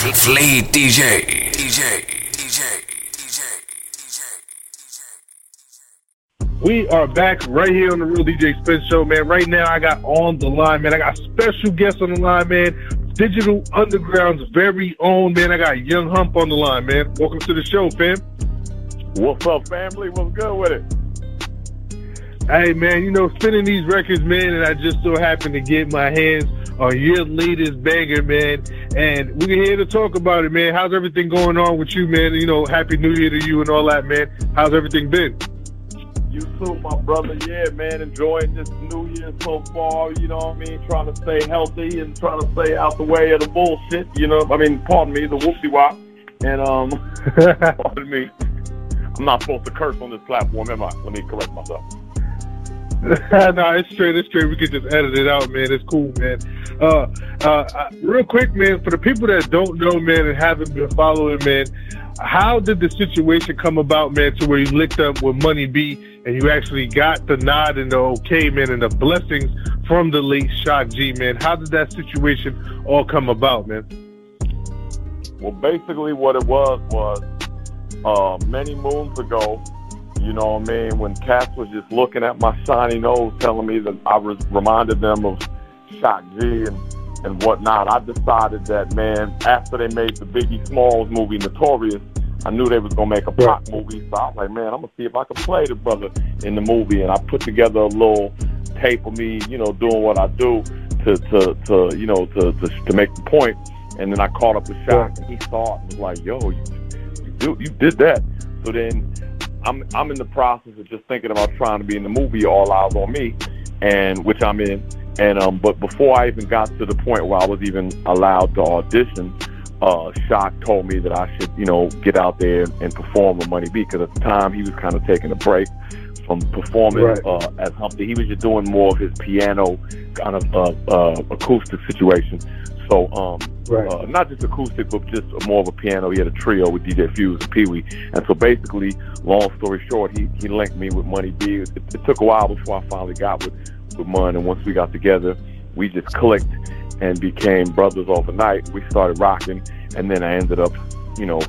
Fleet DJ. DJ. DJ. DJ. DJ. We are back right here on the Real DJ Spin Show, man. Right now, I got on the line, man. I got special guests on the line, man. Digital Underground's very own, man. I got Young Hump on the line, man. Welcome to the show, fam. What's up, family? What's good with it? Hey, man, you know, spinning these records, man, and I just so happened to get my hands on your latest banger, man. And we're here to talk about it, man. How's everything going on with you, man? You know, Happy New Year to you and all that, man. How's everything been? You too, my brother. Yeah, man, enjoying this new year so far. You know what I mean? Trying to stay healthy and trying to stay out the way of the bullshit. You know, I mean, pardon me, the whoopsie wop. And um, pardon me. I'm not supposed to curse on this platform, am I? Let me correct myself. no, it's straight. It's straight. We can just edit it out, man. It's cool, man. Uh, uh, uh, real quick, man. For the people that don't know, man, and haven't been following, man, how did the situation come about, man, to where you linked up with Money B and you actually got the nod and the okay, man, and the blessings from the late Shock G, man? How did that situation all come about, man? Well, basically, what it was was uh, many moons ago. You know what I mean? When cats was just looking at my shiny nose, telling me that I was reminded them of Shock G and and whatnot. I decided that man, after they made the Biggie Smalls movie Notorious, I knew they was gonna make a pop movie. So I was like, man, I'm gonna see if I can play the brother in the movie. And I put together a little tape of me, you know, doing what I do to to, to you know to, to to make the point. And then I caught up with Shock, and he saw it and was like, yo, you, you do you did that. So then I'm I'm in the process of just thinking about trying to be in the movie All Eyez on Me, and which I'm in. And um, but before I even got to the point where I was even allowed to audition, uh, Shock told me that I should, you know, get out there and perform with Money B because at the time he was kind of taking a break from performing Right. uh, as Humpty. He was just doing more of his piano kind of uh, uh, acoustic situation. So um, Right. uh, not just acoustic, but just more of a piano. He had a trio with DJ Fuze and Pee Wee. And so basically, long story short, he, he linked me with Money B. It, it took a while before I finally got with, with Mun. And once we got together, we just clicked and became brothers overnight. We started rocking. And then I ended up, you know,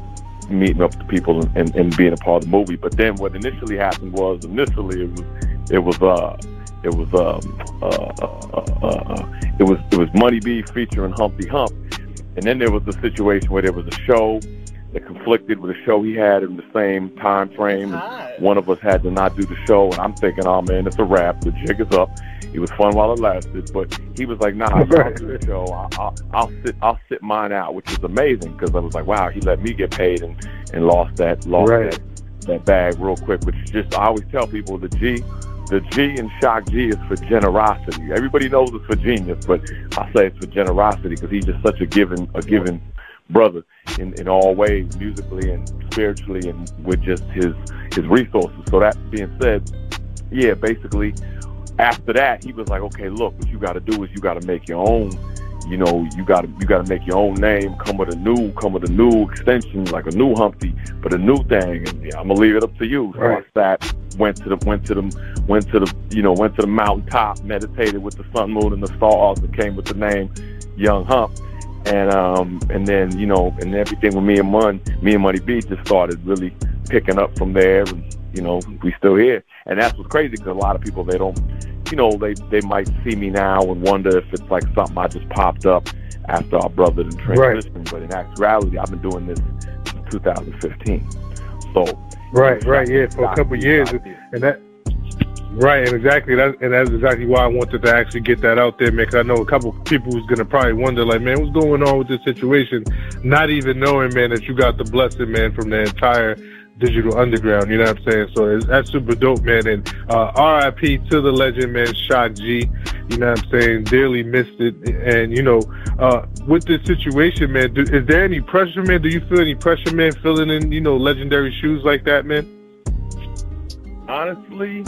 meeting up to people and, and, and being a part of the movie. But then what initially happened was initially it was, it was, uh, it was um, uh, uh, uh, uh, it was it was Money B featuring Humpty Hump, and then there was a situation where there was a show that conflicted with a show he had in the same time frame. And one of us had to not do the show, and I'm thinking, oh man, it's a wrap. The jig is up. It was fun while it lasted, but he was like, nah, I'll do the show. I'll, I'll, I'll sit I'll sit mine out, which is amazing because I was like, wow, he let me get paid and and lost that lost Right. that that bag real quick. Which is just I always tell people the G the G in Shock G is for generosity. Everybody knows it's for genius, but I say it's for generosity because he's just such a given, a given brother in, in all ways, musically and spiritually, and with just his his resources. So that being said, yeah, basically, after that, he was like, okay, look, what you got to do is you got to make your own. You know, you got to you got to make your own name. Come with a new, come with a new extension, like a new Humpty, but a new thing. And yeah, I'm gonna leave it up to you. So Right. I sat, went to the went to the went to the you know went to the mountaintop, meditated with the sun, moon, and the stars, and came with the name Young Hump. And um and then you know and everything with me and Mun, me and Money B just started really picking up from there, and you know we still here. And that's what's crazy because a lot of people they don't, you know, they they might see me now and wonder if it's like something I just popped up after our brother in transition. But in actuality, I've been doing this since 2015. So Right, right, yeah, for a couple of years, and that. Right, and exactly that, and that's exactly why I wanted to actually get that out there, man. Because I know a couple people who's gonna probably wonder, like, man, what's going on with this situation? Not even knowing, man, that you got the blessing, man, from the entire digital underground. You know what I'm saying? So that's super dope, man. And uh, R.I.P. to the legend, man, Shock G. You know what I'm saying? Dearly missed it. And you know, uh, with this situation, man, do, is there any pressure, man? Do you feel any pressure, man, filling in, you know, legendary shoes like that, man? Honestly,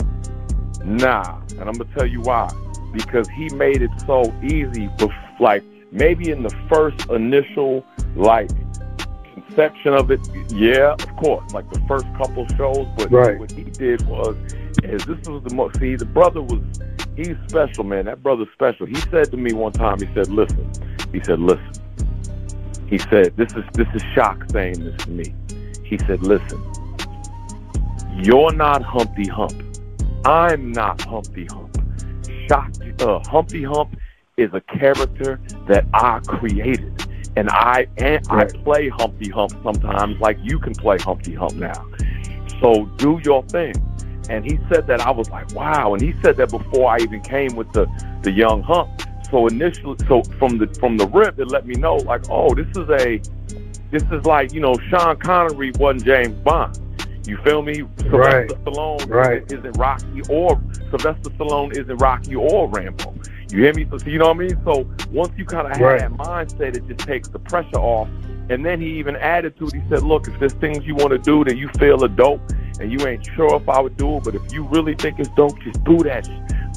nah. And I'm gonna tell you why. Because he made it so easy. Bef- like maybe in the first initial like conception of it, yeah, of course, like the first couple shows. But Right. what he did was, is this was the most. See, the brother was he's special, man. That brother's special. He said to me one time, he said, "Listen," he said, "Listen." He said, "This is this is shock saying this to me." He said, "Listen, you're not Humpty Hump. I'm not Humpty Hump. Shock, uh, Humpty Hump is a character that I created, and I and I play Humpty Hump sometimes, like you can play Humpty Hump now. So do your thing." And he said that I was like, "Wow!" And he said that before I even came with the the young Hump. So initially, so from the from the rip, it let me know like, oh, this is a, this is like you know, Sean Connery wasn't James Bond. You feel me? Sylvester Right. Stallone Right. isn't Rocky or Sylvester Stallone isn't Rocky or Rambo. You hear me? So, so you know what I mean? So once you kind of have Right. that mindset, it just takes the pressure off. And then he even added to it. He said, "Look, if there's things you want to do that you feel are dope, and you ain't sure if I would do it, but if you really think it's dope, just do that.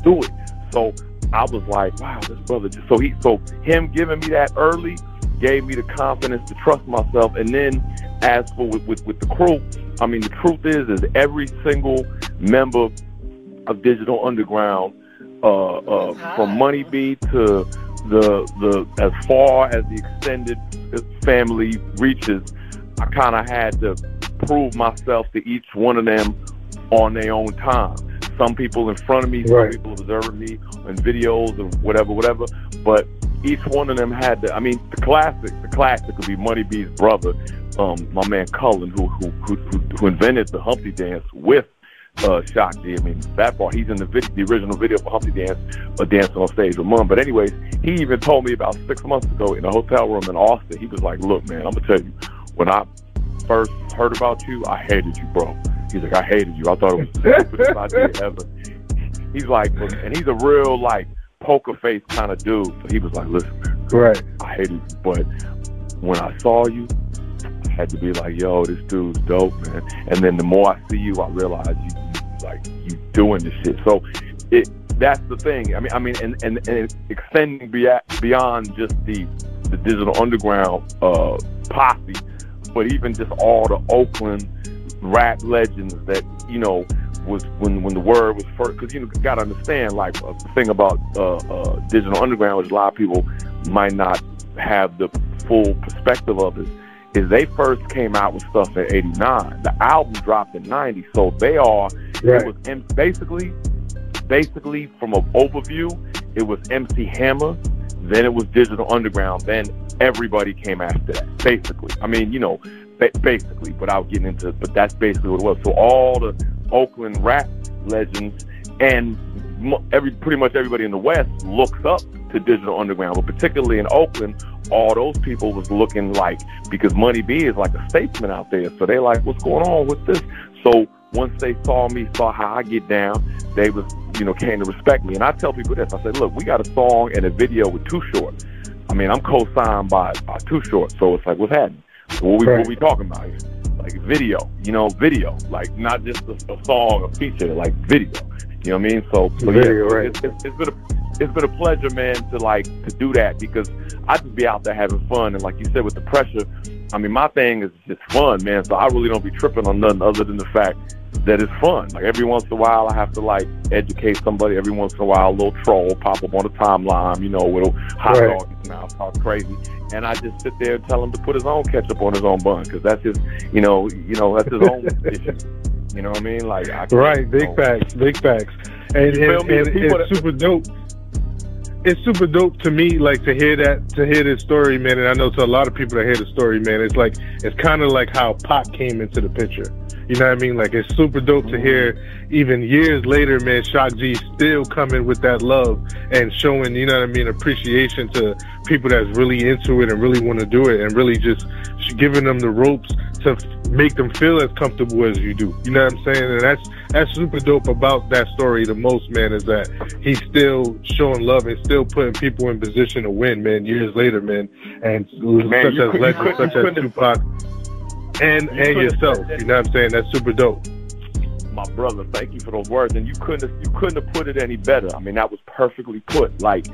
Do it." So I was like, "Wow, this brother." Just so he, so him giving me that early gave me the confidence to trust myself. And then as for with, with, with the crew, I mean, the truth is, is every single member of Digital Underground, uh, uh, from Money B to the the as far as the extended family reaches, I kind of had to prove myself to each one of them on their own time. Some people in front of me, some Right. people observing me in videos and whatever, whatever. But each one of them had to. I mean, the classic, the classic would be Money B's brother, um, my man Cullen, who who who, who, invented the Humpty Dance with uh, Shock G. I mean, that part he's in the video, the original video for Humpty Dance, uh, dancing on stage with Mun. But anyways, he even told me about six months ago in a hotel room in Austin. He was like, "Look, man, I'm gonna tell you, when I first heard about you, I hated you, bro." He's like, "I hated you. I thought it was the stupidest idea ever." He's like, and he's a real like poker face kind of dude. So he was like, "Listen, man, Right. I hated you, but when I saw you, had to be like, yo, this dude's dope, man. And then the more I see you, I realize you, like you doing this shit. So it that's the thing. I mean, I mean, and and, and extending beyond just the the digital underground uh, posse, but even just all the Oakland rap legends that you know was when when the word was first. Because you know, got to understand, like uh, the thing about uh, uh, digital underground, which a lot of people might not have the full perspective of it, is they first came out with stuff in '89. The album dropped in '90, so they are Right. it was M- basically basically from an overview, it was MC Hammer, then it was Digital Underground, then everybody came after that. Basically, I mean, you know, ba- basically, without getting into, but that's basically what it was. So all the Oakland rap legends and every pretty much everybody in the West looks up to Digital Underground, but particularly in Oakland, all those people was looking like because Money B is like a statesman out there, so they like, what's going on with this? So once they saw me, saw how I get down, they was you know came to respect me. And I tell people this: I said, look, we got a song and a video with Too Short. I mean, I'm co-signed by by Too Short, so it's like, what's happening? What we Right. what we talking about here? Like video, you know, video, like not just a, a song, a feature, like video. You know what I mean? So, so Video, yeah, right. it's, it's, it's been a it's been a pleasure, man, to like to do that because I just be out there having fun, and like you said, with the pressure, I mean, my thing is just fun, man. So I really don't be tripping on nothing other than the fact that it's fun. Like every once in a while, I have to like educate somebody. Every once in a while, a little troll pop up on the timeline, you know, with a hot Right. dog in his mouth, talk crazy, and I just sit there and tell him to put his own ketchup on his own bun because that's his, you know, you know, that's his own issue. You know what I mean? Like, I Right, you big know, facts, big facts, and, and, and The it's super dope. It's super dope to me, like to hear that, to hear this story, man. And I know to a lot of people that hear the story, man, it's like it's kind of like how Pac came into the picture. You know what I mean? Like it's super dope to hear, even years later, man. Shock G still coming with that love and showing, you know what I mean, appreciation to people that's really into it and really want to do it and really just giving them the ropes to make them feel as comfortable as you do. You know what I'm saying? And that's that's super dope about that story the most, man, is that he's still showing love and still putting people in position to win, man, years later, man. And Man, such as legends such as Tupac and You and yourself. You know what I'm saying? That's super dope. my brother, thank you for those words. And you couldn't have, you couldn't have put it any better. I mean, that was perfectly put. Like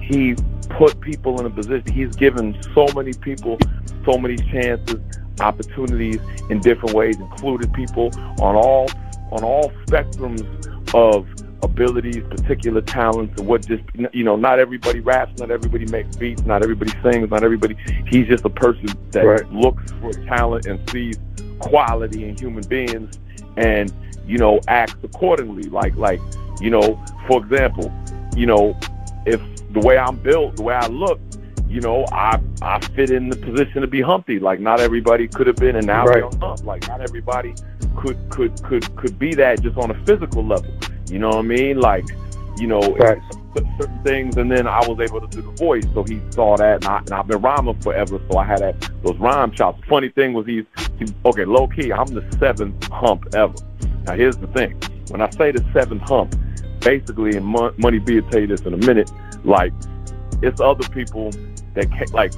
he put people in a position. He's given so many people so many chances, opportunities in different ways, included people on all on all spectrums of abilities, particular talents, and what just you know, not everybody raps, not everybody makes beats, not everybody sings, not everybody. He's just a person that Right. looks for talent and sees quality in human beings, and you know, acts accordingly. Like like you know, for example, you know, if the way I'm built, the way I look, you know, I I fit in the position to be Humpty. Like not everybody could have been, and now Right. Hump. Like not everybody could could could could be that just on a physical level. You know what I mean? Like, you know, cer- certain things, and then I was able to do the voice, so he saw that, and, I, and I've been rhyming forever, so I had that those rhyme chops. Funny thing was he's he, okay, low key. I'm the seventh hump ever. Now here's the thing: when I say the seventh hump, basically, and Mon- Money B will tell you this in a minute. Like, it's other people that ca like.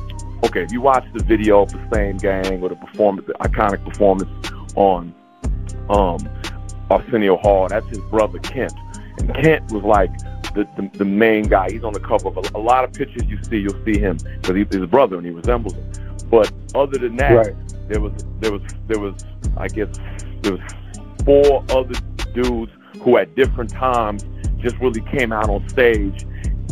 Okay, if you watch the video of the same gang or the performance, the iconic performance on um, Arsenio Hall, that's his brother Kent. And Kent was like the, the, the main guy. He's on the cover of a, a lot of pictures you see, you'll see him because he's his brother and he resembles him. But other than that, Right. there was there was there was I guess there was four other dudes who at different times just really came out on stage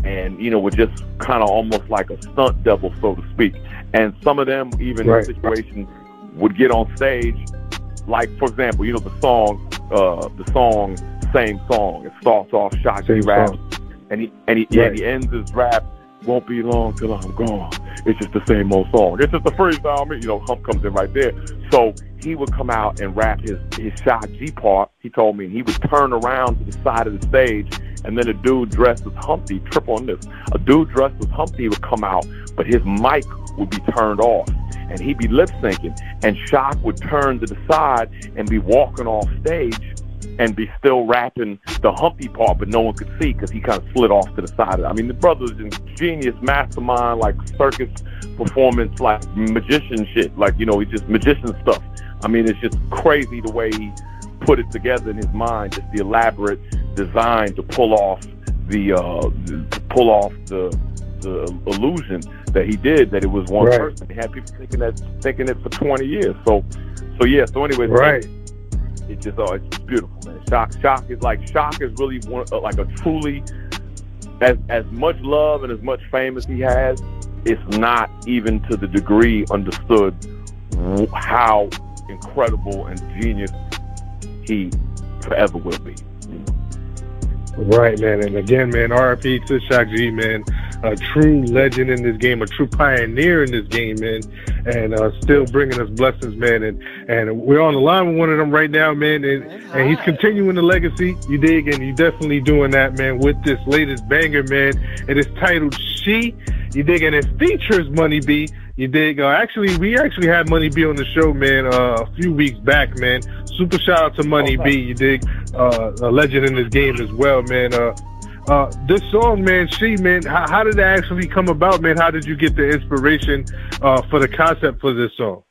and you know were just kind of almost like a stunt double so to speak and some of them even Right. in situations would get on stage like for example you know the song uh the song same song it starts off Shock G rap and he and he, yeah, Right. he ends his rap won't be long till I'm gone. It's just the same old song. It's just the freestyle. I mean, you know, Hump comes in right there. So he would come out and rap his his Shock G part. He told me, and he would turn around to the side of the stage, and then a dude dressed as Humpty, trip on this. A dude dressed as Humpty would come out, but his mic would be turned off, and he'd be lip syncing, and Shock would turn to the side and be walking off stage and be still rapping the Humpty part, but no one could see because he kind of slid off to the side. Of it. I mean, the brother's a genius, mastermind, like circus performance, like magician shit. Like you know, he's just magician stuff. I mean, it's just crazy the way he put it together in his mind, just the elaborate design to pull off the uh, to pull off the the illusion that he did that it was one Right. person. He had people thinking that thinking it for 20 years. So, so yeah. So anyway, Right. It's just oh, it's beautiful, man. Shock, shock is like shock is really one uh, like a truly as as much love and as much fame as he has. It's not even to the degree understood how incredible and genius he forever will be. Right, man. And again, man, RIP to Shock G, man. A true legend in this game, a true pioneer in this game, man. And uh, still bringing us blessings, man. And and we're on the line with one of them right now, man. And, and he's continuing the legacy, you dig? And you definitely doing that, man, with this latest banger, man. It is titled She, you dig? And it features Money B. You dig? Uh, actually, we actually had Money B on the show, man, uh, a few weeks back, man. Super shout out to Money B. You dig? Uh, a legend in this game as well, man. Uh, this song, man, she, man, how, how did it actually come about, man? How did you get the inspiration uh, for the concept for this song?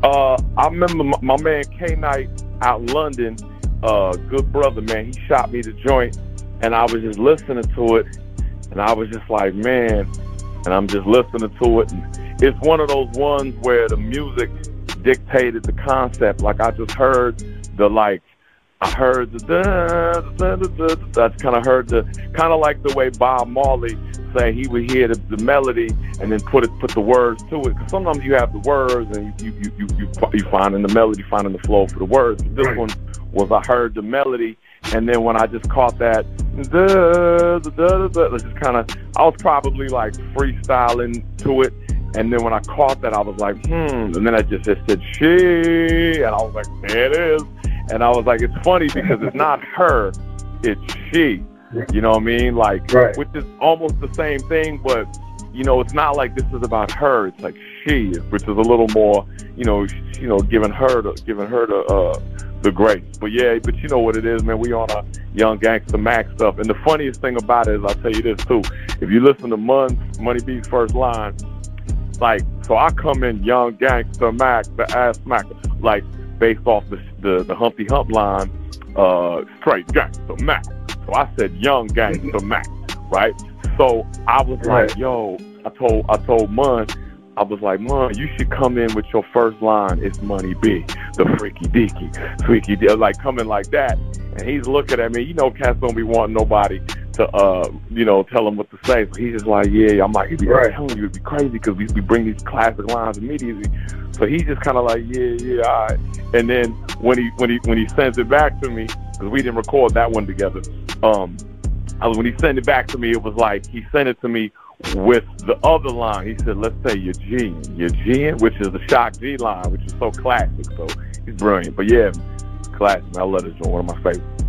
Uh, I remember my, my man K Knight out in London, uh, good brother, man. He shot me the joint, and I was just listening to it, and I was just like, man, and I'm just listening to it. And it's one of those ones where the music dictated the concept. Like I just heard the like, I heard the da, da, da, da, da, I kind of heard the kind of like the way Bob Marley say he would hear the, the melody and then put it put the words to it. Because sometimes you have the words and you you you you, you find in the melody, finding the flow for the words. But this Right. one was I heard the melody and then when I just caught that, da, da, da, da, da, just kind of, I was probably like freestyling to it. And then when I caught that, I was like, hmm. And then I just it said she, and I was like, there it is. And I was like, it's funny because it's not her, it's she. You know what I mean? Like, Right. which is almost the same thing, but you know, it's not like this is about her. It's like she, which is a little more, you know, sh- you know, giving her the giving her the uh, the grace. But yeah, but you know what it is, man. We on a young gangster Mac stuff, and the funniest thing about it is, I'll tell you this too. If you listen to Mun Money B's first line, like, so I come in young gangster Mac, the ass smacker, like based off the the, the Humpty Hump line, uh, straight gangster Mac. So I said young gangster Mac, right? So I was Right. like, yo, I told I told Mun, I was like, Mom, you should come in with your first line. It's Money B, the freaky deaky, freaky de-, like coming like that. And he's looking at me. You know, cats don't be wanting nobody to, uh, you know, tell him what to say. So he's just like, yeah. I'm like, be right. telling you, it'd be crazy because we, we bring these classic lines immediately. So he's just kind of like, yeah, yeah, all right. And then when he when he when he sends it back to me, because we didn't record that one together. Um, I, was, when he sent it back to me, it was like he sent it to me with the other line. He said, let's say your G, your G, which is the Shock G line, which is so classic. So he's brilliant. But yeah, classic. I love this one. One of my favorites.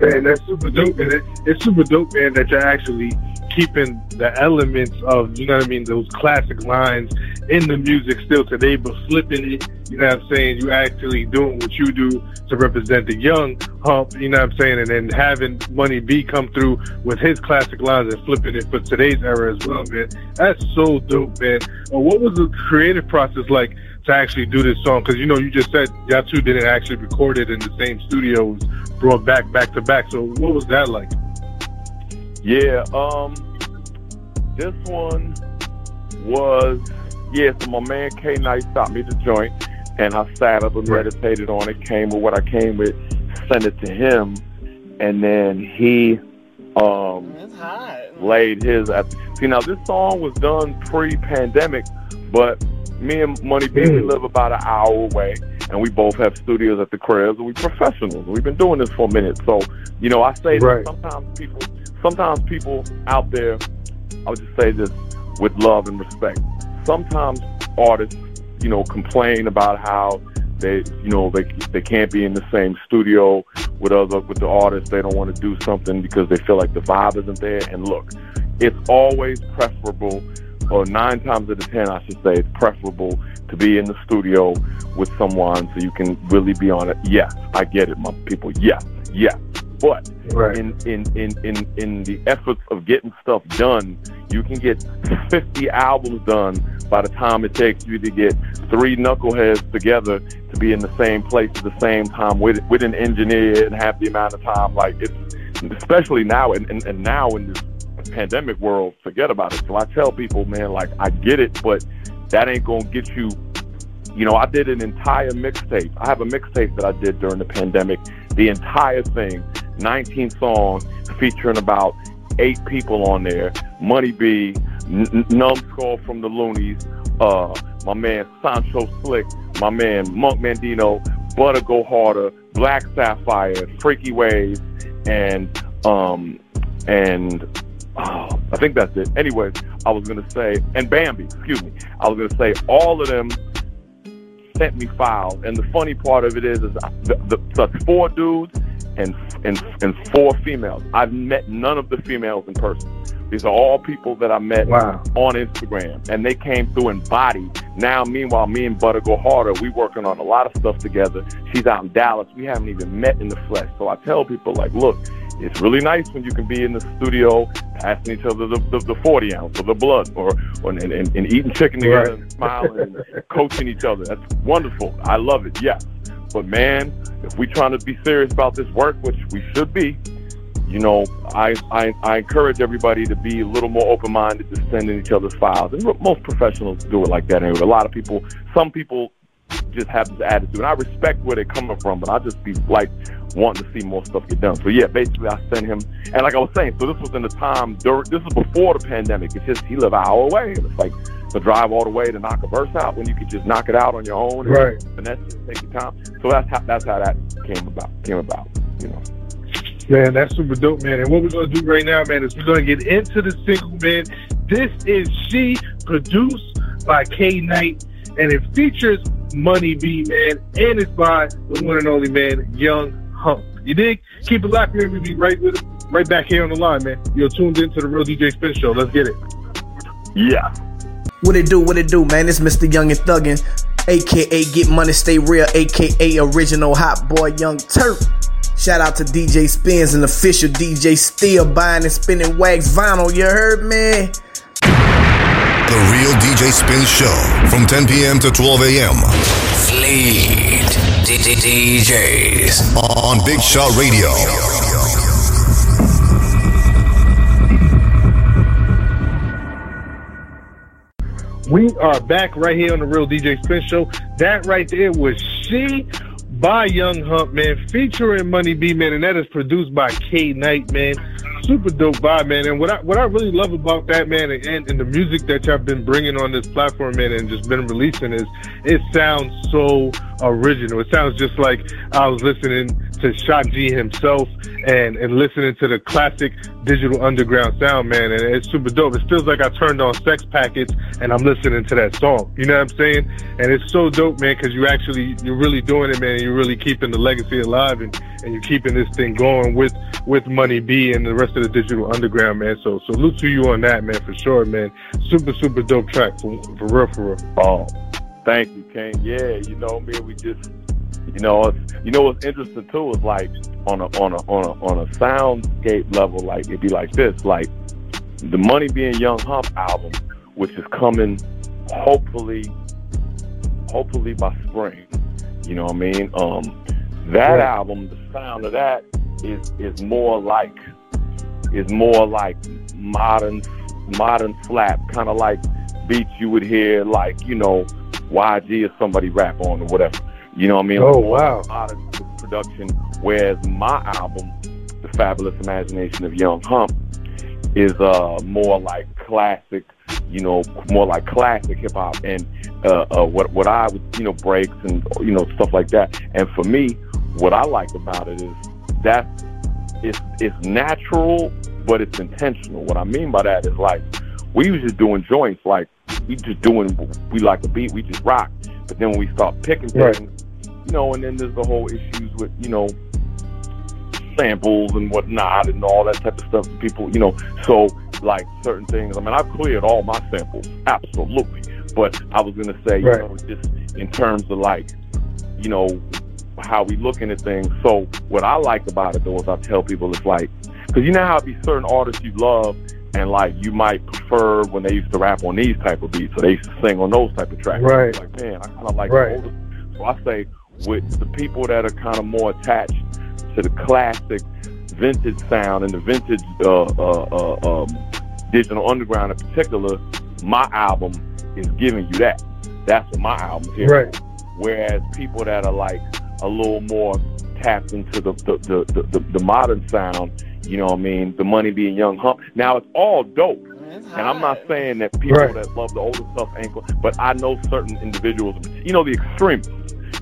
Man, that's super dope, man. It, it's super dope, man, that you're actually keeping the elements of, you know what I mean, those classic lines in the music still today, but flipping it, you know what I'm saying? You actually doing what you do to represent the young hump, you know what I'm saying? And then having Money B come through with his classic lines and flipping it for today's era as well, man. That's so dope, man. Uh, what was the creative process like to actually do this song? Because, you know, you just said y'all two didn't actually record it in the same studios, brought back back to back. So what was that like? Yeah, um, this one was yeah. So my man K Knight stopped me the joint, and I sat up and right. meditated on it. Came with what I came with, sent it to him, and then he um laid his. At, see now this song was done pre-pandemic, but me and Money B we live about an hour away, and we both have studios at the cribs, and we professionals. We've been doing this for a minute, so you know I say right. that sometimes people, sometimes people out there I would just say this with love and respect. Sometimes artists, you know, complain about how they, you know, they they can't be in the same studio with other with the artists. They don't want to do something because they feel like the vibe isn't there. And look, it's always preferable, or nine times out of ten, I should say, it's preferable to be in the studio with someone so you can really be on it. Yes, I get it, my people. Yes, yes. But right. in, in, in, in, in the efforts of getting stuff done, you can get 50 albums done by the time it takes you to get three knuckleheads together to be in the same place at the same time with with an engineer and have the amount of time. Like it's especially now and, and, and now in this pandemic world, forget about it. So I tell people, man, like I get it, but that ain't gonna get you you know, I did an entire mixtape. I have a mixtape that I did during the pandemic. The entire thing 19 songs featuring about eight people on there. Money B, Numskull from the Luniz, uh, my man Sancho Slick, my man Monk Mandino, Butter Go Harder, Black Sapphire, Freaky Waves, and um, and oh, I think that's it. Anyways, I was gonna say, and Bambi, excuse me, I was gonna say all of them sent me files, and the funny part of it is, is the, the, the four dudes and, and, and four females. I've met none of the females in person. These are all people that I met wow. on Instagram, and they came through in body. Now, meanwhile, me and Butter go harder. We working on a lot of stuff together. She's out in Dallas. We haven't even met in the flesh. So I tell people like, look, it's really nice when you can be in the studio passing each other the, the, the 40 ounce or the blood or, or and, and, and eating chicken together right. and smiling and coaching each other. That's wonderful. I love it. Yes. But man, if we're trying to be serious about this work, which we should be, you know, I, I, I encourage everybody to be a little more open minded to sending each other's files. And most professionals do it like that anyway. A lot of people, some people just have this attitude. And I respect where they're coming from, but I just be like wanting to see more stuff get done. So yeah, basically I sent him, and like I was saying, so this was in the time. during This is before the pandemic. It's just he lived an hour away, and it's like to drive all the way to knock a verse out when you could just knock it out on your own. And, right. And that's take your time. So that's how that's how that came about. Came about. You know. Man, that's super dope, man. And what we're gonna do right now, man, is we're gonna get into the single, man. This is She, produced by K Knight, and it features Money B, man, and it's by the one and only man, Young Hump. You dig? Keep it locked, man. We'll be right with it, right back here on the line, man. You're tuned into the Real DJ Spin Show. Let's get it. Yeah. What it do, what it do, man? It's Mr. Young and Thuggin, aka Get Money Stay Real, aka Original Hot Boy Young Turk. Shout out to DJ Spins and official DJ still buying and spinning wax vinyl, you heard me? The Real DJ Spin Show from 10 p.m. to 12 a.m. Fleet DJs on Big Shot Radio. We are back right here on the Real DJ Spin Show. That right there was She by Young Hump, man, featuring Money B, man, and that is produced by K Knight, man. Super dope vibe, man. And what I what I really love about that, man, and, and the music that y'all been bringing on this platform, man, and just been releasing is it sounds so original. It sounds just like I was listening to Shock G himself and and listening to the classic digital underground sound, man. And it's super dope. It feels like I turned on Sex Packets and I'm listening to that song. You know what I'm saying? And it's so dope, man, because you actually you're really doing it, man. And you're really keeping the legacy alive and and you're keeping this thing going with with Money B and the rest of the digital underground, man. So salute to you on that, man, for sure, man. Super super dope track for for real, for real. Oh, thank you, Kane. Yeah, you know, man, we just you know, you know what's interesting too is like on a on a on a on a soundscape level, like it'd be like this, like the Money Being Young Hump album, which is coming hopefully hopefully by spring. You know what I mean? Um that Right. album, the sound of that is is more like is more like modern modern slap, kind of like beats you would hear like you know YG or somebody rap on or whatever. You know what I mean? Oh, wow. Modern production. Whereas my album, The Fabulous Imagination of Young Hump, is uh more like classic. You know, more like classic hip hop and uh, uh, what what I would you know breaks and you know stuff like that. And for me, what I like about it is that it's it's natural, but it's intentional. What I mean by that is like we was just doing joints, like we just doing we like a beat, we just rock. But then when we start picking Right. things, you know, and then there's the whole issues with you know samples and whatnot and all that type of stuff. People, you know, so like certain things. I mean, I've cleared all my samples, absolutely. But I was gonna say, you Right. know, just in terms of like, you know, how we looking at things. So what I like about it though is I tell people it's like, because you know how it be certain artists you love. And like you might prefer when they used to rap on these type of beats, or they used to sing on those type of tracks. Right. Like man, I kind of like Right. the older. So I say with the people that are kind of more attached to the classic vintage sound and the vintage uh, uh, uh, um, digital underground in particular, my album is giving you that. That's what my album is. Right. Whereas people that are like a little more tapped into the the, the, the, the, the modern sound, you know what I mean, the money being young hump. Now it's all dope. And I'm not saying that people Right. that love the older stuff ain't, go- but I know certain individuals, you know, the extremists.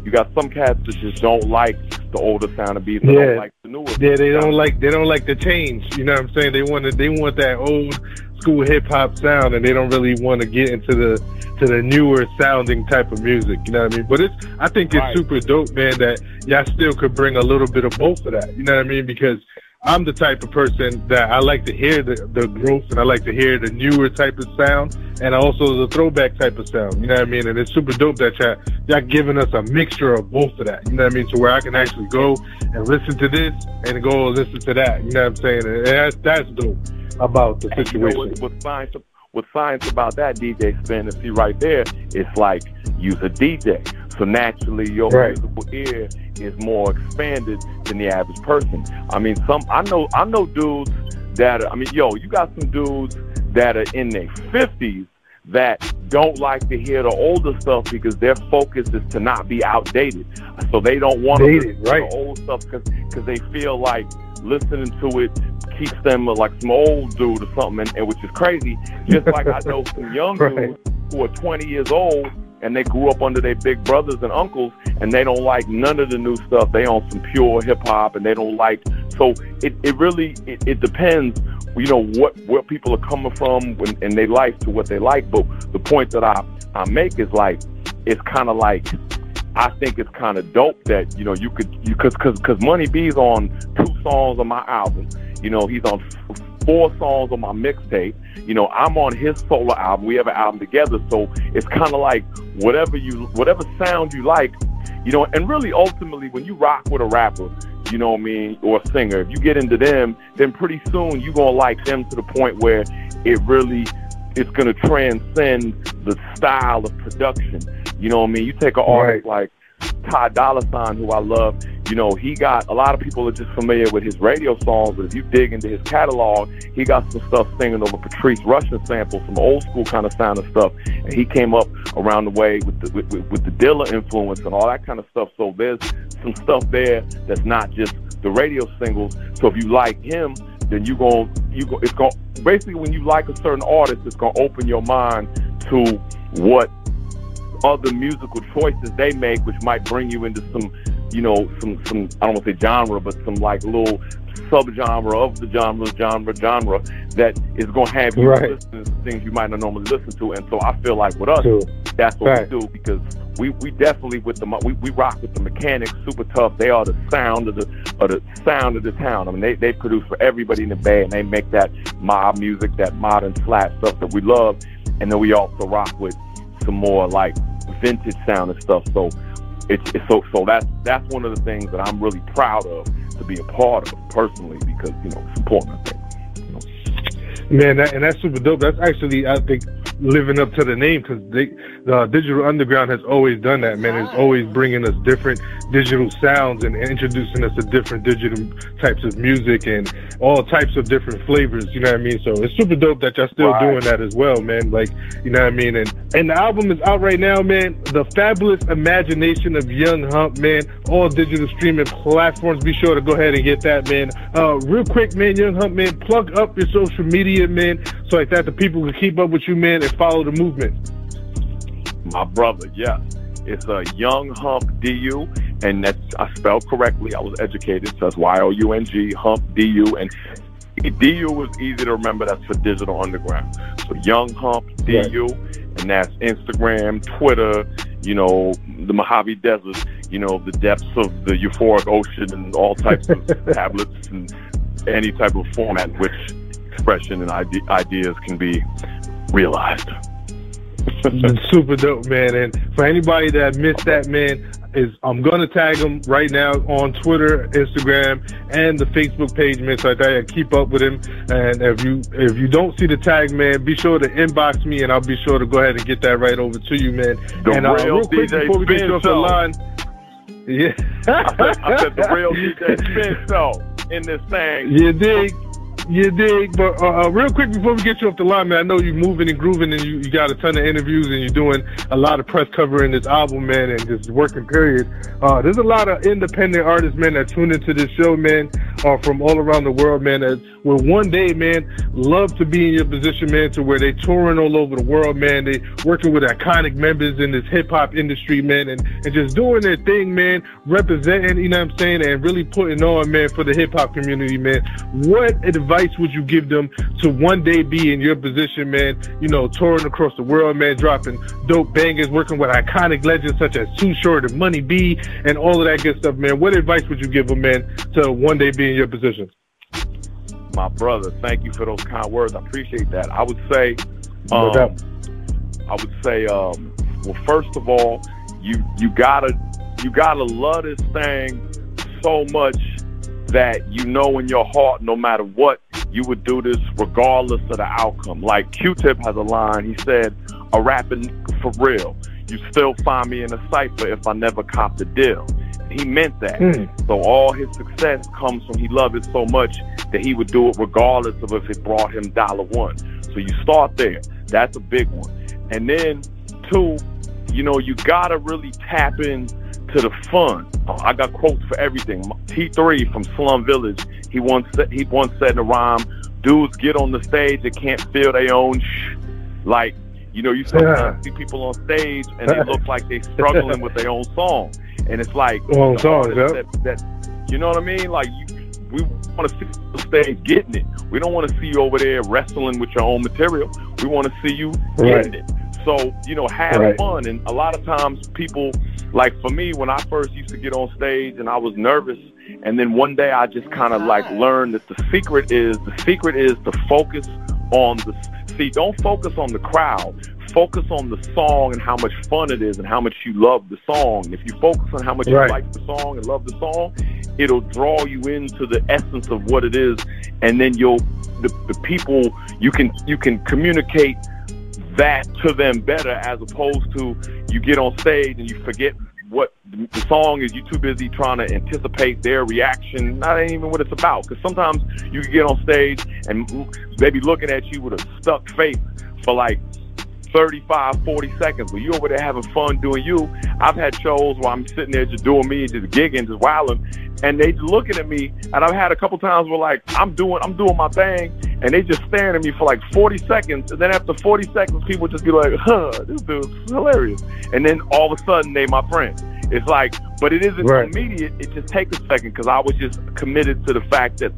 You got some cats that just don't like the older sound of beats, they Yeah. don't like the newer. Yeah, they sound. don't like they don't like the change. You know what I'm saying? They want to, they want that old school hip hop sound, and they don't really want to get into the to the newer sounding type of music. You know what I mean? But it's I think it's Right. super dope, man. That y'all still could bring a little bit of both of that. You know what I mean? Because I'm the type of person that I like to hear the, the growth and I like to hear the newer type of sound and also the throwback type of sound. You know what I mean? And it's super dope that y'all, y'all giving us a mixture of both of that. You know what I mean? So where I can actually go and listen to this and go listen to that. You know what I'm saying? And that's, that's dope about the You know, situation. what, what science about that DJ spin? And see right there, it's like use a DJ. So naturally, your Right. musical ear is more expanded than the average person. I mean, some I know I know dudes that are, I mean, yo, you got some dudes that are in their fifties that don't like to hear the older stuff because their focus is to not be outdated. So they don't want to to right. the old stuff because they feel like listening to it keeps them uh, like some old dude or something, and, and which is crazy. Just like I know some young Right. dudes who are 20 years old and they grew up under their big brothers and uncles, and they don't like none of the new stuff. They on some pure hip hop, and they don't like. So it, it really it, it depends, you know, what where people are coming from when, in their life to what they like. But the point that I I make is like it's kind of like I think it's kind of dope that you know you could you cause cause cause Money B's on two songs on my album. You know he's on four songs on my mixtape. You know I'm on his solo album. We have an album together, so it's kind of like whatever you whatever sound you like. You know, and really ultimately when you rock with a rapper, you know what I mean, or a singer, if you get into them, then pretty soon you're gonna like them to the point where it really it's gonna transcend the style of production. You know what I mean? You take an artist like Ty Dolla Sign, who I love. you know, he got a lot of people are just familiar with his radio songs, but if you dig into his catalog, he got some stuff singing over Patrice Rushen samples, some old school kind of sound of stuff, and he came up around the way with the with, with, with the Dilla influence and all that kind of stuff. So there's some stuff there that's not just the radio singles. So if you like him, then you going you go it's going basically when you like a certain artist, it's going to open your mind to what other musical choices they make, which might bring you into some, you know, some some I don't want to say genre, but some like little subgenre of the genre, genre, genre that is going to have you Right. listen to things you might not normally listen to. And so I feel like with us, True. that's what Right. we do because we, we definitely with the we, we rock with the Mekanix, super tough. They are the sound of the of the sound of the town. I mean, they they produce for everybody in the band. And they make that mob music, that modern flat stuff that we love, and then we also rock with some more like vintage sound and stuff. So it's, it's so so that's that's one of the things that I'm really proud of to be a part of personally because you know it's important. I think. Man, that, and that's super dope. That's actually, I think, living up to the name because the Digital Underground has always done that, man. It's always bringing us different digital sounds and introducing us to different digital types of music and all types of different flavors. You know what I mean? So it's super dope that y'all still doing that as well, man. Like, you know what I mean? And and the album is out right now, man. The fabulous imagination of Young Hump, man. All digital streaming platforms. Be sure to go ahead and get that, man. Uh, real quick, man. Young Hump, man. Plug up your social media, man, so like that the people can keep up with you, man, and follow the movement. My brother, yes. It's a young hump DU, and that's I spelled correctly. I was educated, so that's Y O U N G hump DU, and DU was easy to remember. That's for Digital Underground. So young hump DU, and that's Instagram, Twitter, you know, the Mojave Desert, you know, the depths of the euphoric ocean, and all types of tablets and any type of format which expression and ide- ideas can be realized. Super dope, man. And for anybody that missed that, man, is I'm gonna tag him right now on Twitter, Instagram, and the Facebook page, man. So that I keep up with him. And if you if you don't see the tag, man, be sure to inbox me, and I'll be sure to go ahead and get that right over to you, man. The and uh, real quick DJ before we get off the line, yeah, I said, I said the real DJ Spin show in this thing. You dig? You dig? But uh, uh, real quick before we get you off the line, man, I know you're moving and grooving and you, you got a ton of interviews and you're doing a lot of press covering this album, man, and just working period. Uh, there's a lot of independent artists, man, that tune into this show, man, uh, from all around the world, man, that will one day, man, love to be in your position, man, to where they touring all over the world, man. They working with iconic members in this hip hop industry, man, and, and just doing their thing, man, representing, you know what I'm saying, and really putting on, man, for the hip hop community, man. What advice would you give them to one day be in your position, man? You know, touring across the world, man, dropping dope bangers, working with iconic legends such as Too Short and Money B and all of that good stuff, man. What advice would you give them, man, to one day be in your position? My brother, thank you for those kind words. I appreciate that. I would say, um, doubt. I would say, um, well, first of all, you you gotta you gotta love this thing so much that you know in your heart, no matter what, you would do this regardless of the outcome. Like Q-Tip has a line. He said, "A rapping for real. You still find me in a cipher if I never copped a deal." He meant that. Mm. So all his success comes from he loved it so much that he would do it regardless of if it brought him dollar one. So you start there. That's a big one. And then two, you know, you gotta really tap in to the fun. I got quotes for everything. T3 from Slum Village, he once said, he once said in a rhyme, dudes get on the stage that can't feel their own sh like you know, you sometimes see people on stage and they look like they struggling with their own song. And it's like Own the songs, artists yep. that, that you know what I mean? Like you we want to see you stage getting it. We don't want to see you over there wrestling with your own material. We want to see you Right. getting it. So, you know, have Right. fun. And a lot of times people, like for me, when I first used to get on stage and I was nervous, and then one day I just kind of like ah. learned that the secret is, the secret is to focus on the, see, don't focus on the crowd. Focus on the song and how much fun it is and how much you love the song. If you focus on how much Right. you like the song and love the song, it'll draw you into the essence of what it is, and then you'll the, the people you can you can communicate that to them better as opposed to you get on stage and you forget what the song is. You're too busy trying to anticipate their reaction. Not even what it's about. Because sometimes you get on stage and they be looking at you with a stuck face for like 35, 40 seconds. But you over there having fun doing you. I've had shows where I'm sitting there just doing me, just gigging, just wilding, and they just looking at me. And I've had a couple times where like I'm doing, I'm doing my thing, and they just staring at me for like 40 seconds. And then after 40 seconds, people just be like, "Huh, this dude's hilarious." And then all of a sudden, they my friend. It's like, but it isn't right. immediate. It just takes a second because I was just committed to the fact that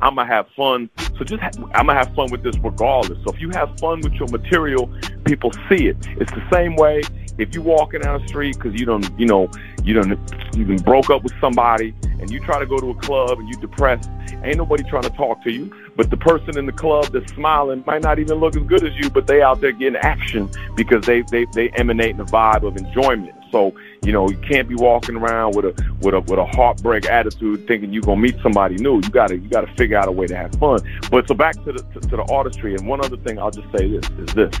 I'm gonna have fun. So just ha- I'm gonna have fun with this regardless. So if you have fun with your material, people see it. It's the same way if you're walking down the street because you don't, you know, you don't, you broke up with somebody and you try to go to a club and you're depressed. Ain't nobody trying to talk to you, but the person in the club that's smiling might not even look as good as you, but they out there getting action because they they they emanate the vibe of enjoyment. So you know you can't be walking around with a with a with a heartbreak attitude, thinking you're gonna meet somebody new. You gotta you gotta figure out a way to have fun. But so back to the to, to the artistry, and one other thing I'll just say this is this: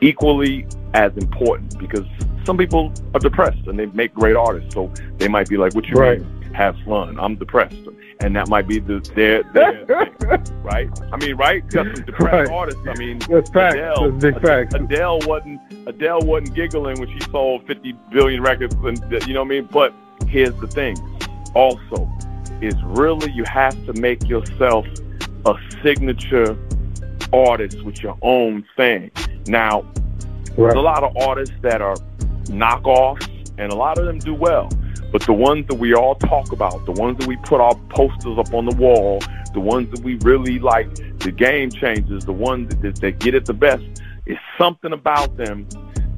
equally as important because some people are depressed and they make great artists, so they might be like, "What you right. mean? Have fun? I'm depressed." and that might be the their, their thing, right? I mean, right? Got some depressed right. artists. I mean, that's fact. Adele, that's big fact. Adele wasn't Adele wasn't giggling when she sold 50 billion records, and you know what I mean. But here's the thing, also, is really you have to make yourself a signature artist with your own thing. Now, right. there's a lot of artists that are knockoffs, and a lot of them do well. But the ones that we all talk about, the ones that we put our posters up on the wall, the ones that we really like, the game changers, the ones that, that get it the best, is something about them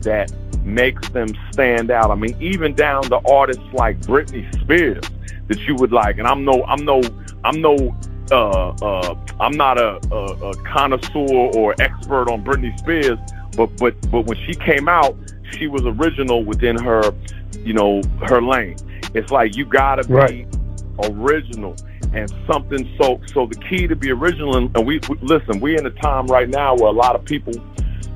that makes them stand out. I mean, even down to artists like Britney Spears that you would like. And I'm no, I'm no, I'm no, uh, uh, I'm not a, a, a connoisseur or expert on Britney Spears, but but but when she came out, she was original within her, you know, her lane. It's like you gotta be right. original and something. So, so the key to be original, and, we, we listen. We're in a time right now where a lot of people,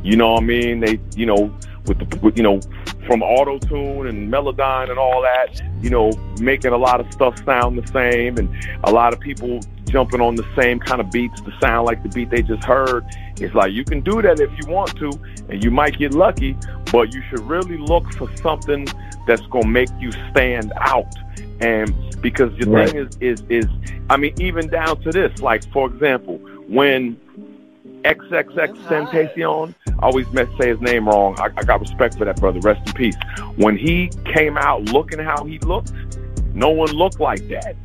you know, what I mean, they, you know, with the, with, you know, from auto tune and melodyne and all that, you know, making a lot of stuff sound the same, and a lot of people jumping on the same kind of beats to sound like the beat they just heard. It's like you can do that if you want to, and you might get lucky, but you should really look for something that's going to make you stand out. And because the right. thing is, is, is, I mean, even down to this, like, for example, when XXX Tentacion, I always meant to say his name wrong. I, I got respect for that brother. Rest in peace. When he came out looking how he looked, no one looked like that.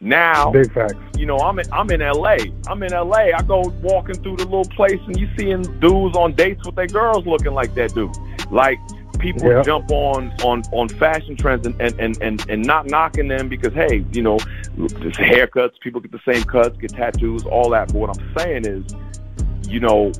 Now, big facts. You know, I'm in, I'm in LA. I'm in LA. I go walking through the little place and you seeing dudes on dates with their girls looking like that dude. Like people yep. jump on on on fashion trends and, and and and and not knocking them because hey, you know, there's haircuts, people get the same cuts, get tattoos, all that. But what I'm saying is, you know,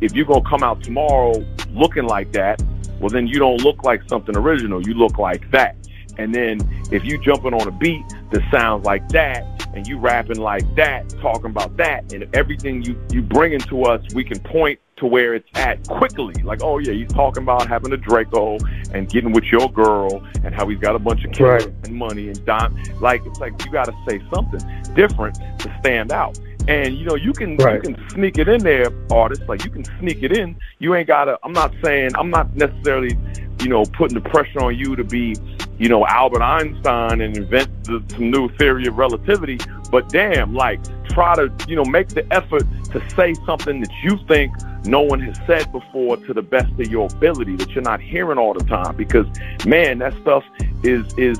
if you're gonna come out tomorrow looking like that, well then you don't look like something original. You look like that. And then if you jumping on a beat that sounds like that, and you rapping like that, talking about that, and everything you you bringing to us, we can point to where it's at quickly. Like, oh yeah, he's talking about having a Draco and getting with your girl, and how he's got a bunch of kids right. and money and dime. Like, it's like you got to say something different to stand out. And you know, you can right. you can sneak it in there, artists. Like you can sneak it in. You ain't gotta. I'm not saying. I'm not necessarily, you know, putting the pressure on you to be you know, Albert Einstein and invent the, some new theory of relativity. But damn, like, try to, you know, make the effort to say something that you think no one has said before to the best of your ability that you're not hearing all the time. Because man, that stuff is is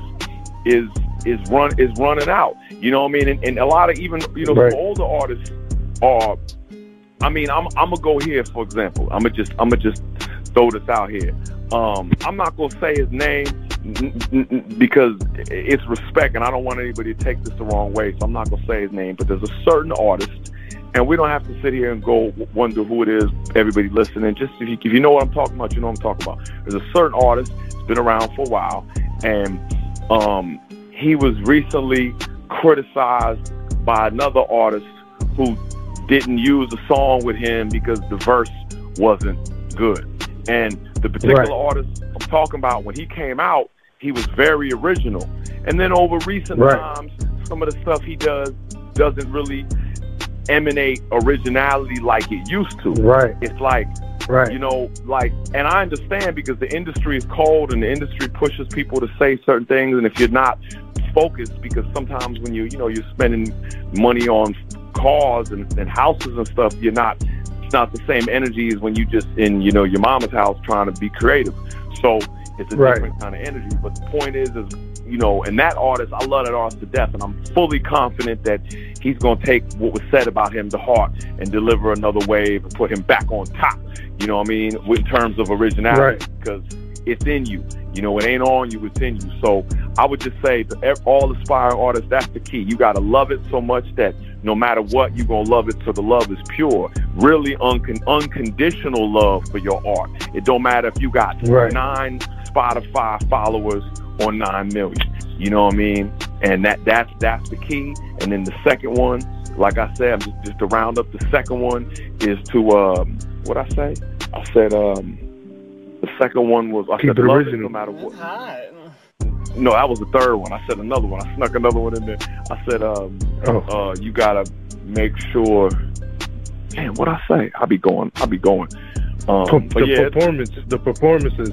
is is run is running out. You know what I mean? And, and a lot of even you know right. older artists are. I mean, I'm I'm gonna go here for example. I'm gonna just I'm gonna just throw this out here. Um, I'm not gonna say his name because it's respect, and I don't want anybody to take this the wrong way. So I'm not gonna say his name, but there's a certain artist, and we don't have to sit here and go wonder who it is. Everybody listening, just if you, if you know what I'm talking about, you know what I'm talking about. There's a certain artist, it's been around for a while, and um, he was recently criticized by another artist who didn't use a song with him because the verse wasn't good. And the particular Right. artist I'm talking about, when he came out, he was very original. And then over recent Right. times, some of the stuff he does doesn't really emanate originality like it used to. Right. It's like Right. you know, like, and I understand because the industry is cold and the industry pushes people to say certain things, and if you're not focused, because sometimes when you, you know, you're spending money on cars and, and houses and stuff, you're not, it's not the same energy as when you just in, you know, your mama's house trying to be creative. So it's a Right. different kind of energy. But the point is, is you know, and that artist, I love that artist to death, and I'm fully confident that he's going to take what was said about him to heart and deliver another wave and put him back on top. You know what I mean? In terms of originality, Right. because it's in you. You know, it ain't on you, it's in you. So I would just say to all aspiring artists, that's the key. You got to love it so much that no matter what, you're going to love it so the love is pure. Really uncon- unconditional love for your art. It don't matter if you got Right. nine Spotify followers or nine million. You know what I mean? And that that's that's the key. And then the second one, like I said, just, just to round up, the second one is to um, what I say. I said um, the second one was I Keep said it love original. no matter what. That's hot. No, that was the third one. I said another one. I snuck another one in there. I said um, Oh. uh, you gotta make sure. Man, what I say? I'll be going. I'll be going. Um, P- the yeah, performance, the performances.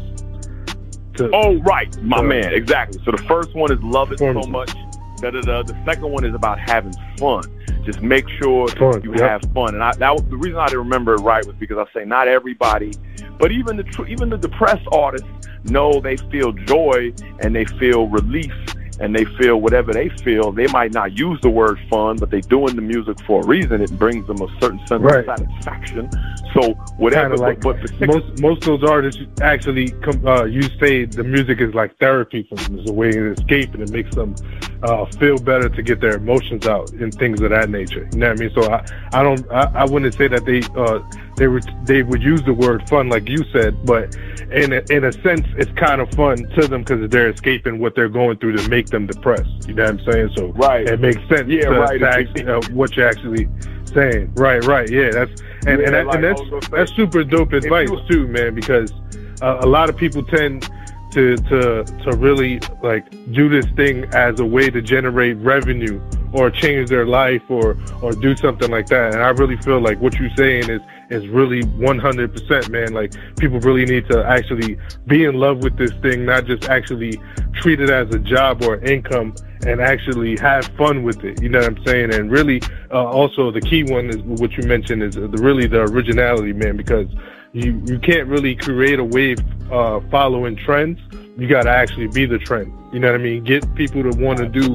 Oh, right, my man, exactly. So the first one is love it so much. Da, da, da. The second one is about having fun. Just make sure Fun, you yep. have fun. And I, that was the reason I didn't remember it right was because I say not everybody, but even the tr- even the depressed artists know they feel joy and they feel relief and they feel whatever they feel. They might not use the word fun, but they're doing the music for a reason. It brings them a certain sense Right. of satisfaction. So whatever, like but, but most most of those artists actually come. Uh, you say the music is like therapy for them. It's a way of escape, and it makes them uh, feel better to get their emotions out and things of that nature. You know what I mean? So I, I don't. I, I wouldn't say that they uh, they would they would use the word fun like you said, but in a, in a sense, it's kind of fun to them because they're escaping what they're going through to make them depressed. You know what I'm saying? So Right. it makes sense. Yeah, to, right. to actually, uh, what you're actually saying. Right, right. Yeah, that's and Yeah, and, that, like and that's that's super dope advice too, man. Because uh, a lot of people tend to to to really like do this thing as a way to generate revenue or change their life or or do something like that. And I really feel like what you're saying is is really 100%, man. Like people really need to actually be in love with this thing, not just actually treat it as a job or income and actually have fun with it. You know what I'm saying? And really, uh, also the key one is what you mentioned is the, really the originality, man, because you, you can't really create a wave uh, following trends. You got to actually be the trend. You know what I mean? Get people to want to do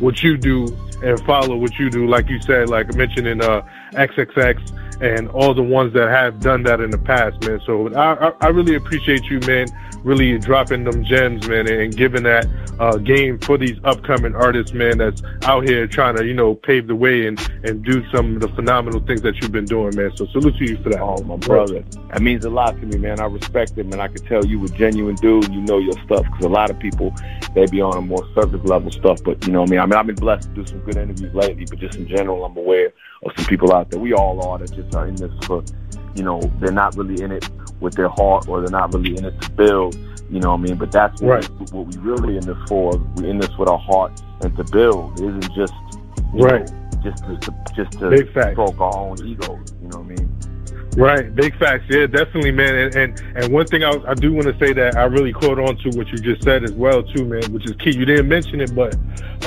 what you do and follow what you do. Like you said, like mentioning uh, XXX and all the ones that have done that in the past, man. So I, I, really appreciate you, man, really dropping them gems, man, and giving that uh, game for these upcoming artists, man, that's out here trying to, you know, pave the way and, and do some of the phenomenal things that you've been doing, man. So salute to you for that. Oh, my brother. That means a lot to me, man. I respect it, man. I can tell you a genuine dude. You know your stuff because a lot of people, they be on a more surface level stuff. But, you know what I mean? I mean, I've been blessed to do some good interviews lately, but just in general, I'm aware some people out there. We all are that just are in this for, you know, they're not really in it with their heart or they're not really in it to build. You know what I mean? But that's what, Right. we, what we really in this for. We're in this with our heart and to build. It isn't just, Right. know, just to, to just to Big facts. stroke our own egos. You know what I mean? Right, big facts. Yeah, definitely, man. And and, and one thing I, I do want to say that I really caught on to what you just said as well, too, man, which is key. You didn't mention it, but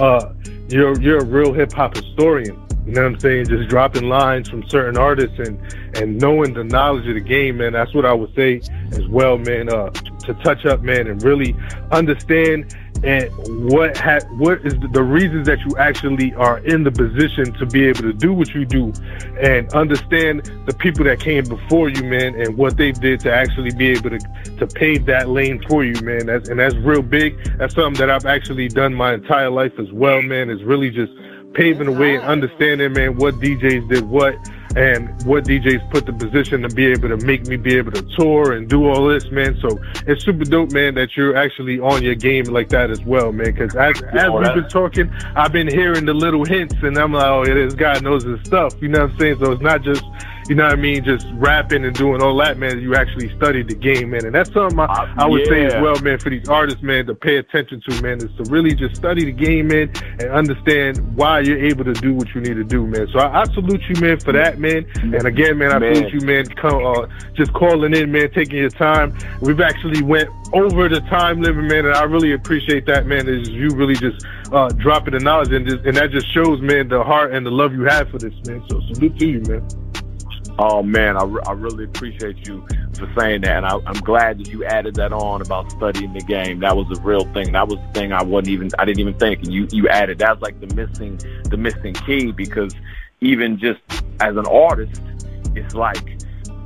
uh, you're you're a real hip hop historian. You know what I'm saying? Just dropping lines from certain artists and and knowing the knowledge of the game, man. That's what I would say as well, man. Uh, to touch up, man, and really understand and what ha- what is the, reasons that you actually are in the position to be able to do what you do and understand the people that came before you man and what they did to actually be able to to pave that lane for you man that's, and that's real big that's something that I've actually done my entire life as well man is really just paving the way and understanding man what DJs did what and what DJs put the position to be able to make me be able to tour and do all this, man. So it's super dope, man, that you're actually on your game like that as well, man. Because as, as we've been talking, I've been hearing the little hints, and I'm like, oh, yeah, this guy knows his stuff. You know what I'm saying? So it's not just you know what I mean, just rapping and doing all that, man, you actually studied the game, man. And that's something I, uh, I would yeah. say as well, man, for these artists, man, to pay attention to, man, is to really just study the game, man, and understand why you're able to do what you need to do, man. So I, I salute you, man, for that, man. And again, man, I man. salute you, man, come, uh, just calling in, man, taking your time. We've actually went over the time limit, man, and I really appreciate that, man. Is you really just uh, dropping the knowledge, and, just, and that just shows, man, the heart and the love you have for this, man. So salute to you, man. Oh man, I, re- I really appreciate you for saying that, and I, am glad that you added that on about studying the game. That was a real thing. That was the thing I wasn't even I didn't even think, and you you added that's like the missing the missing key because even just as an artist, it's like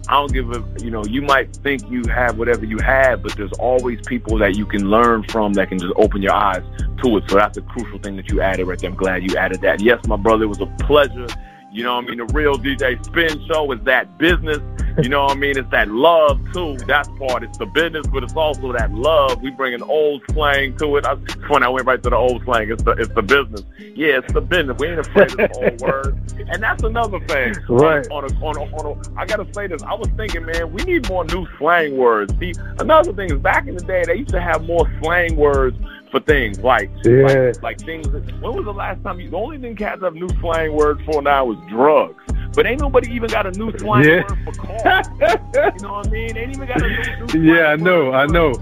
I don't give a, you know, you might think you have whatever you have, but there's always people that you can learn from that can just open your eyes to it. So that's a crucial thing that you added right there. I'm glad you added that. Yes, my brother, it was a pleasure you know what I mean? The real DJ Spin show is that business. You know what I mean? It's that love too. That part. It's the business, but it's also that love. We bring an old slang to it. I, funny, I went right to the old slang. It's the it's the business. Yeah, it's the business. We ain't afraid of the old word. And that's another thing. Right. On, a, on, a, on a, I gotta say this. I was thinking, man, we need more new slang words. See, another thing is back in the day they used to have more slang words for things like, yeah. like like things. When was the last time you? The only thing cats have new slang words for now is drugs. But ain't nobody even got a new slang yeah. word for car. you know what I mean? Ain't even got a new. new yeah, I know, I know.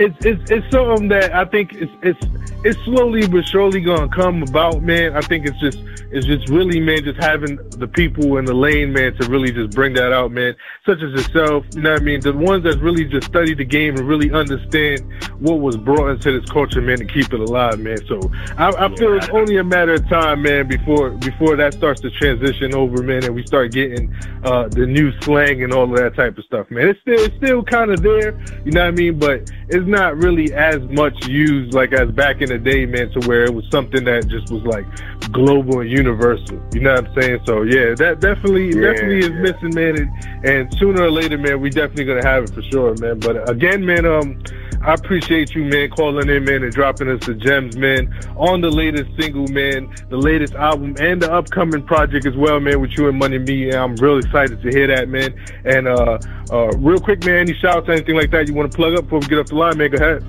It's it's it's something that I think it's it's it's slowly but surely gonna come about, man. I think it's just it's just really, man, just having the people in the lane, man, to really just bring that out, man. Such as yourself, you know what I mean? The ones that really just study the game and really understand what was brought into this culture, man, to keep it alive, man. So I, I feel it's only a matter of time, man, before before that starts to transition over, man, and we start getting uh, the new slang and all of that type of stuff, man. It's still it's still kind of there, you know what I mean? But it's not really as much used like as back in the day, man, to where it was something that just was like global and universal. You know what I'm saying? So yeah, that definitely yeah, definitely is yeah. missing, man. And, and, sooner or later, man, we definitely gonna have it for sure, man. But again, man, um, I appreciate you, man, calling in, man, and dropping us the gems, man, on the latest single, man, the latest album, and the upcoming project as well, man, with you and Money B. And I'm real excited to hear that, man. And uh, uh, real quick, man, any shouts, anything like that you want to plug up before we get off the line, man? Go ahead.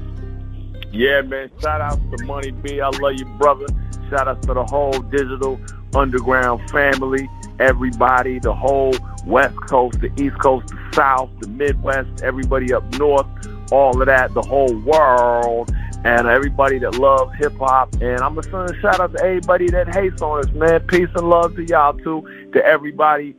Yeah, man. Shout out to Money B. I love you, brother. Shout out to the whole digital underground family, everybody, the whole West Coast, the East Coast, the South, the Midwest, everybody up north, all of that, the whole world, and everybody that loves hip hop. And I'm gonna send a shout out to everybody that hates on us, man. Peace and love to y'all too, to everybody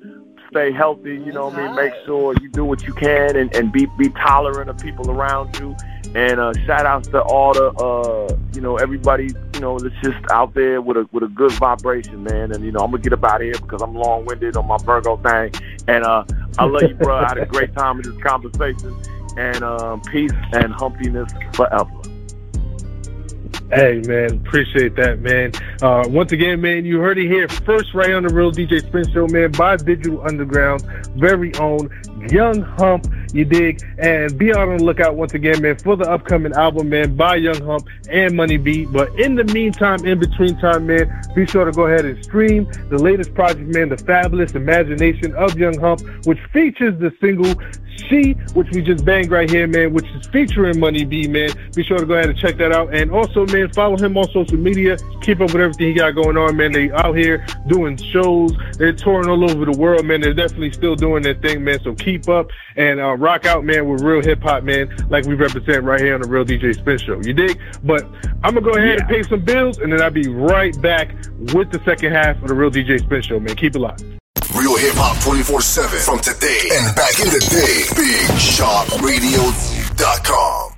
stay healthy. You know what I mean? Make sure you do what you can and, and be be tolerant of people around you. And uh, shout outs to all the uh, you know everybody you know that's just out there with a with a good vibration, man. And you know I'm gonna get up out of here because I'm long winded on my Virgo thing. And uh, I love you, bro. I had a great time in this conversation. And um, peace and humpiness forever. Hey man, appreciate that man. Uh, once again, man, you heard it here first right on the Real DJ Spin Show, man, by Digital Underground, very own Young Hump. You dig? And be on the lookout once again, man, for the upcoming album, man, by Young Hump and Money B. But in the meantime, in between time, man, be sure to go ahead and stream the latest project, man, The Fabulous Imagination of Young Hump, which features the single She, which we just banged right here, man, which is featuring Money B, man. Be sure to go ahead and check that out. And also, man, follow him on social media. Keep up with everything he got going on, man. They out here doing shows. They're touring all over the world, man. They're definitely still doing their thing, man. So keep up and uh, rock out, man, with real hip hop, man, like we represent right here on the Real DJ Spin Show. You dig? But I'm gonna go ahead yeah. and pay some bills, and then I'll be right back with the second half of the Real DJ Spin Show, man. Keep it locked. Real hip hop 24 7 from today and back in the day. BigShopRadio.com.